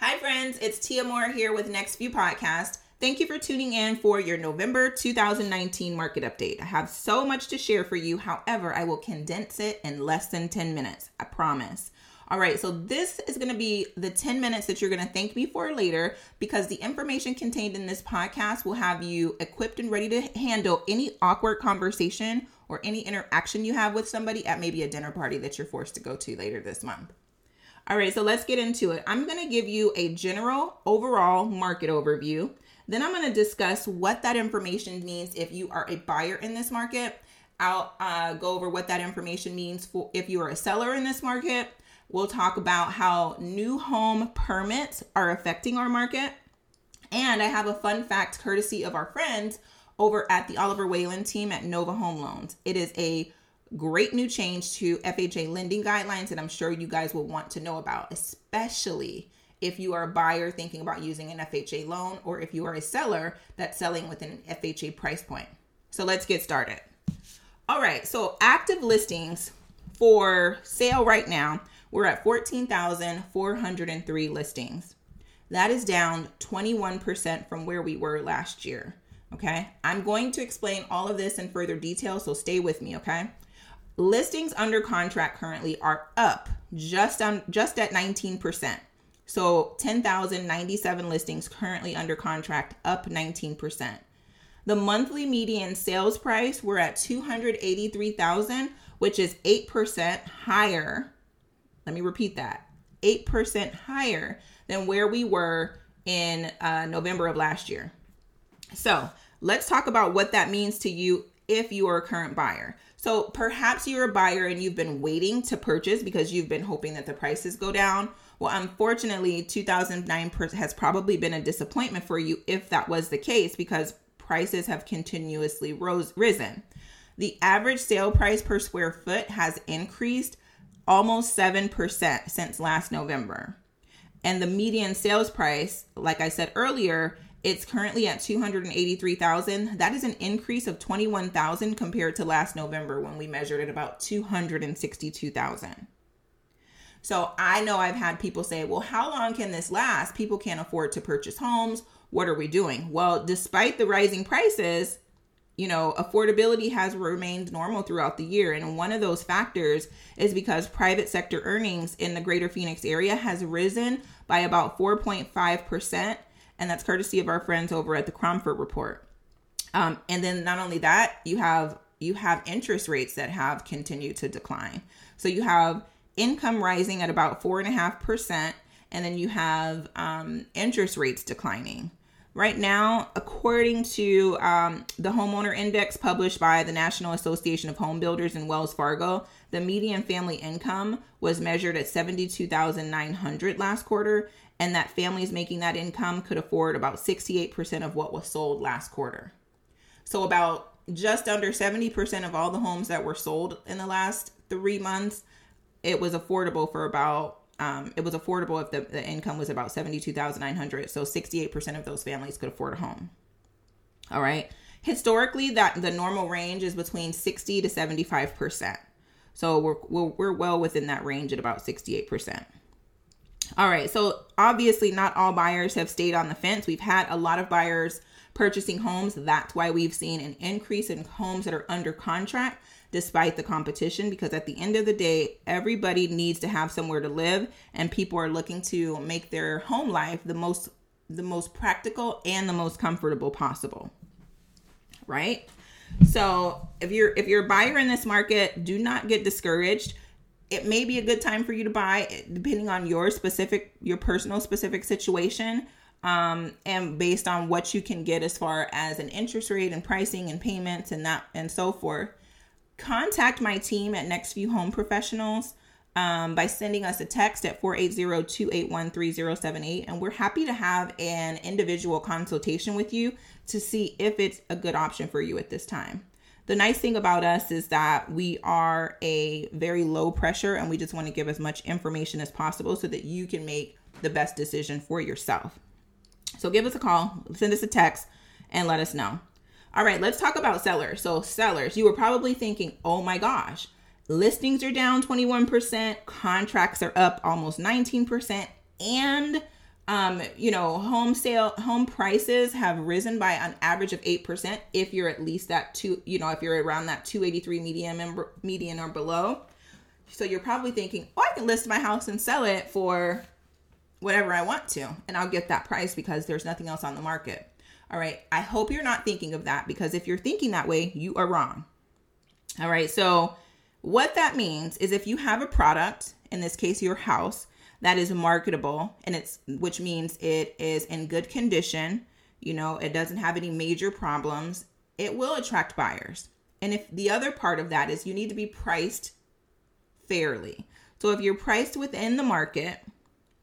Hi, friends. It's Tia Moore here with Next View Podcast. Thank you for tuning in for your November 2019 market update. I have so much to share for you. However, I will condense it in less than 10 minutes. I promise. All right, so this is going to be the 10 minutes that you're going to thank me for later because the information contained in this podcast will have you equipped and ready to handle any awkward conversation or any interaction you have with somebody at maybe a dinner party that you're forced to go to later this month. All right, so let's get into it. I'm going to give you a general overall market overview. Then I'm going to discuss what that information means if you are a buyer in this market. I'll uh, go over what that information means for if you are a seller in this market. We'll talk about how new home permits are affecting our market. And I have a fun fact courtesy of our friends over at the Oliver Whalen team at Nova Home Loans. It is a great new change to FHA lending guidelines that I'm sure you guys will want to know about, especially if you are a buyer thinking about using an FHA loan or if you are a seller that's selling with an FHA price point. So let's get started. All right, so active listings for sale right now, we're at 14,403 listings. That is down 21% from where we were last year. Okay, I'm going to explain all of this in further detail, so stay with me, okay? Listings under contract currently are up just on just at 19%. So 10,097 listings currently under contract, up 19%. The monthly median sales price we're at 283,000, which is 8% higher. Let me repeat that. 8% higher than where we were in uh, November of last year. So, let's talk about what that means to you if you are a current buyer. So perhaps you're a buyer and you've been waiting to purchase because you've been hoping that the prices go down. Well, unfortunately, 2009 has probably been a disappointment for you if that was the case because prices have continuously rose risen. The average sale price per square foot has increased almost 7% since last November. And the median sales price, like I said earlier, it's currently at 283,000. That is an increase of 21,000 compared to last November when we measured at about 262,000. So I know I've had people say, well, how long can this last? People can't afford to purchase homes. What are we doing? Well, despite the rising prices, you know, affordability has remained normal throughout the year. And one of those factors is because private sector earnings in the greater Phoenix area has risen by about 4.5% and that's courtesy of our friends over at the Cromford Report. Um, and then not only that, you have you have interest rates that have continued to decline. So you have income rising at about four and a half percent, and then you have um, interest rates declining. Right now, according to um, the homeowner index published by the National Association of Home Builders and Wells Fargo, the median family income was measured at 72,900 last quarter, and that families making that income could afford about 68% of what was sold last quarter. So, about just under 70% of all the homes that were sold in the last three months, it was affordable for about um, it was affordable if the, the income was about 72,900. So 68% of those families could afford a home. All right. Historically, that the normal range is between 60 to 75%. So we're, we're, we're well within that range at about 68%. All right, so obviously, not all buyers have stayed on the fence. We've had a lot of buyers purchasing homes. That's why we've seen an increase in homes that are under contract despite the competition because at the end of the day everybody needs to have somewhere to live and people are looking to make their home life the most the most practical and the most comfortable possible right so if you're if you're a buyer in this market do not get discouraged it may be a good time for you to buy depending on your specific your personal specific situation um, and based on what you can get as far as an interest rate and pricing and payments and that and so forth. Contact my team at next view home professionals um, by sending us a text at 480-281-3078 and we're happy to have an individual consultation with you to see if it's a good option for you at this time the nice thing about us is that we are a very low pressure and we just want to give as much information as possible so that you can make the best decision for yourself. So give us a call, send us a text, and let us know. All right, let's talk about sellers. So, sellers, you were probably thinking, oh my gosh, listings are down 21%, contracts are up almost 19%, and Um, you know, home sale home prices have risen by an average of 8% if you're at least that two, you know, if you're around that 283 median and median or below. So you're probably thinking, "Oh, I can list my house and sell it for whatever I want to, and I'll get that price because there's nothing else on the market." All right. I hope you're not thinking of that because if you're thinking that way, you are wrong. All right. So, what that means is if you have a product, in this case, your house, that is marketable and it's which means it is in good condition, you know, it doesn't have any major problems, it will attract buyers. And if the other part of that is you need to be priced fairly. So if you're priced within the market,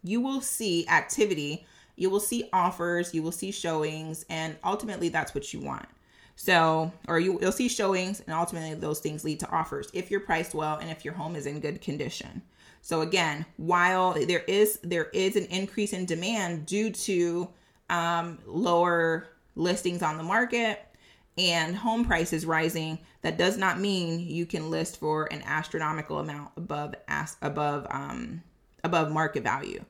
you will see activity you will see offers, you will see showings, and ultimately that's what you want. So, or you, you'll see showings, and ultimately those things lead to offers if you're priced well and if your home is in good condition. So again, while there is there is an increase in demand due to um, lower listings on the market and home prices rising, that does not mean you can list for an astronomical amount above above um, above market value.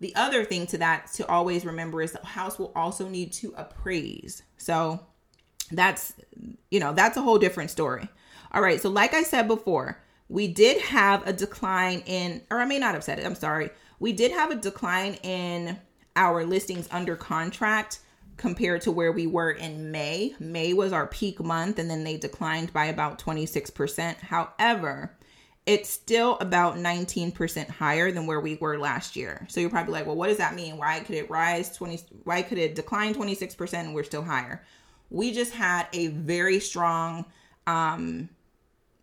The other thing to that to always remember is the house will also need to appraise. So that's you know, that's a whole different story. All right, so like I said before, we did have a decline in or I may not have said it. I'm sorry. We did have a decline in our listings under contract compared to where we were in May. May was our peak month and then they declined by about 26%. However, it's still about 19% higher than where we were last year. So you're probably like, well, what does that mean? Why could it rise 20 why could it decline 26% and we're still higher? We just had a very strong um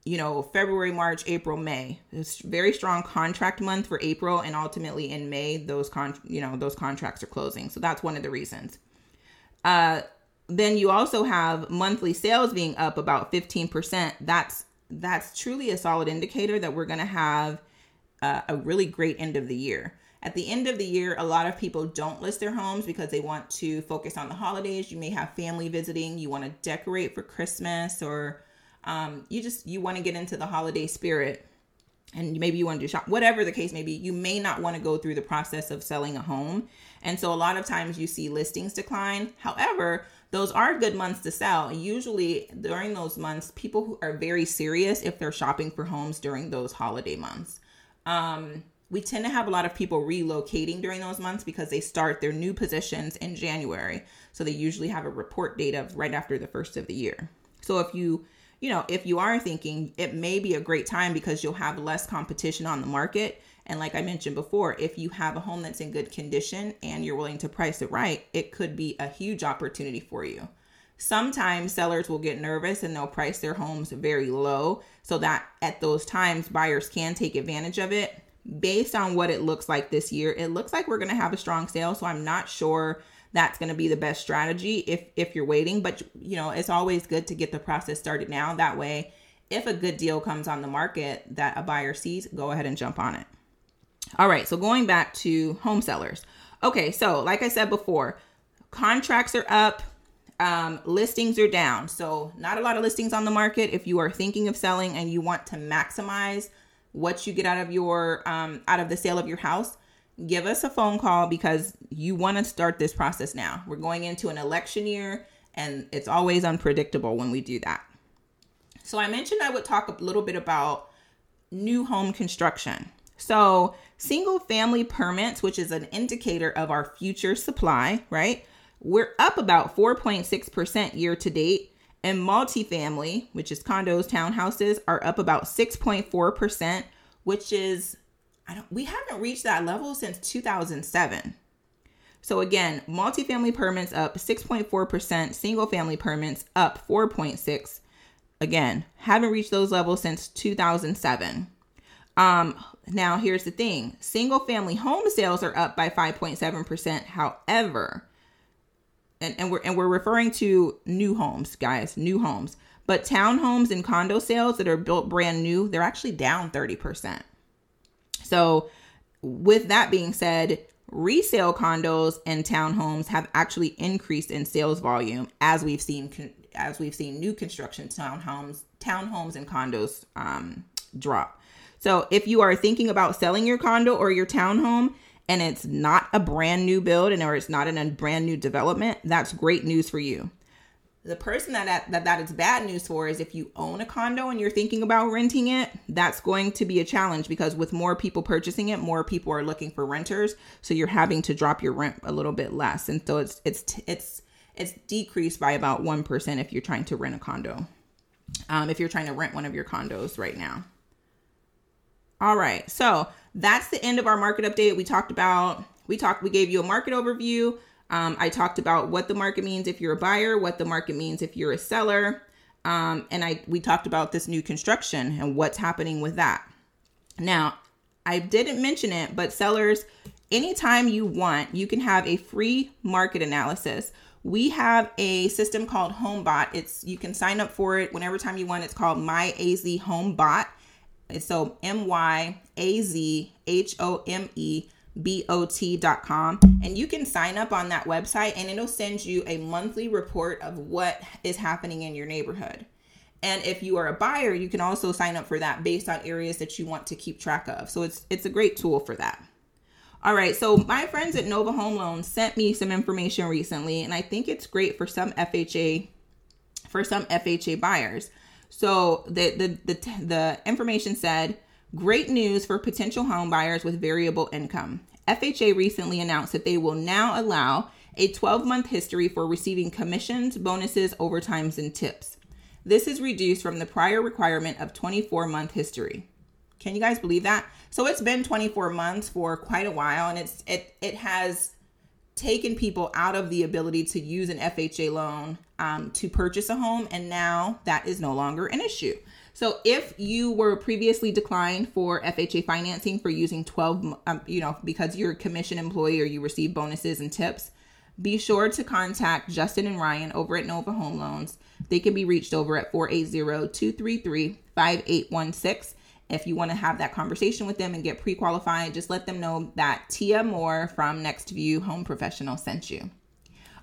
you know, February, March, April, May. It's very strong contract month for April and ultimately in May those con you know, those contracts are closing. So that's one of the reasons. Uh then you also have monthly sales being up about 15%. That's that's truly a solid indicator that we're going to have uh, a really great end of the year. At the end of the year, a lot of people don't list their homes because they want to focus on the holidays. You may have family visiting, you want to decorate for Christmas, or um, you just you want to get into the holiday spirit and maybe you want to do shop whatever the case may be you may not want to go through the process of selling a home and so a lot of times you see listings decline however those are good months to sell. Usually during those months, people who are very serious if they're shopping for homes during those holiday months. Um, we tend to have a lot of people relocating during those months because they start their new positions in January. So they usually have a report date of right after the first of the year. So if you, you know, if you are thinking it may be a great time because you'll have less competition on the market and like I mentioned before, if you have a home that's in good condition and you're willing to price it right, it could be a huge opportunity for you. Sometimes sellers will get nervous and they'll price their homes very low so that at those times buyers can take advantage of it. Based on what it looks like this year, it looks like we're going to have a strong sale, so I'm not sure that's going to be the best strategy if if you're waiting, but you know, it's always good to get the process started now that way if a good deal comes on the market that a buyer sees, go ahead and jump on it. All right, so going back to home sellers. Okay, so like I said before, contracts are up, um, listings are down. So, not a lot of listings on the market. If you are thinking of selling and you want to maximize what you get out of your um, out of the sale of your house, give us a phone call because you want to start this process now. We're going into an election year, and it's always unpredictable when we do that. So, I mentioned I would talk a little bit about new home construction. So, single family permits, which is an indicator of our future supply, right? We're up about 4.6% year to date. And multifamily, which is condos, townhouses, are up about 6.4%, which is I don't we haven't reached that level since 2007. So again, multifamily permits up 6.4%, single family permits up 4.6. Again, haven't reached those levels since 2007. Um, now here's the thing single family home sales are up by 5.7%. However, and, and we're and we're referring to new homes, guys, new homes. But townhomes and condo sales that are built brand new, they're actually down 30%. So, with that being said, resale condos and townhomes have actually increased in sales volume as we've seen as we've seen new construction townhomes, townhomes and condos um, drop. So if you are thinking about selling your condo or your townhome and it's not a brand new build and or it's not in a brand new development, that's great news for you. The person that, that that that is bad news for is if you own a condo and you're thinking about renting it, that's going to be a challenge because with more people purchasing it, more people are looking for renters, so you're having to drop your rent a little bit less, and so it's it's it's it's decreased by about one percent if you're trying to rent a condo. Um, if you're trying to rent one of your condos right now. All right, so that's the end of our market update. We talked about we talked we gave you a market overview um, I talked about what the market means if you're a buyer, what the market means if you're a seller, um, and I we talked about this new construction and what's happening with that. Now, I didn't mention it, but sellers, anytime you want, you can have a free market analysis. We have a system called HomeBot. It's you can sign up for it whenever time you want. It's called My AZ HomeBot. So M Y A Z H O M E bot.com and you can sign up on that website and it'll send you a monthly report of what is happening in your neighborhood. And if you are a buyer, you can also sign up for that based on areas that you want to keep track of. So it's it's a great tool for that. All right, so my friends at Nova Home Loans sent me some information recently and I think it's great for some FHA for some FHA buyers. So the the the, the information said Great news for potential home buyers with variable income. FHA recently announced that they will now allow a 12 month history for receiving commissions, bonuses, overtimes, and tips. This is reduced from the prior requirement of 24 month history. Can you guys believe that? So it's been 24 months for quite a while and it's it it has taken people out of the ability to use an FHA loan um, to purchase a home and now that is no longer an issue. So if you were previously declined for FHA financing for using 12, um, you know, because you're a commission employee or you receive bonuses and tips, be sure to contact Justin and Ryan over at Nova Home Loans. They can be reached over at 480-233-5816. If you want to have that conversation with them and get pre-qualified, just let them know that Tia Moore from Next View Home Professional sent you.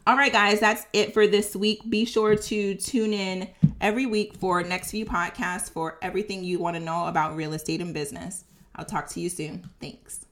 All right, guys, that's it for this week. Be sure to tune in every week for Next View Podcast for everything you want to know about real estate and business. I'll talk to you soon. Thanks.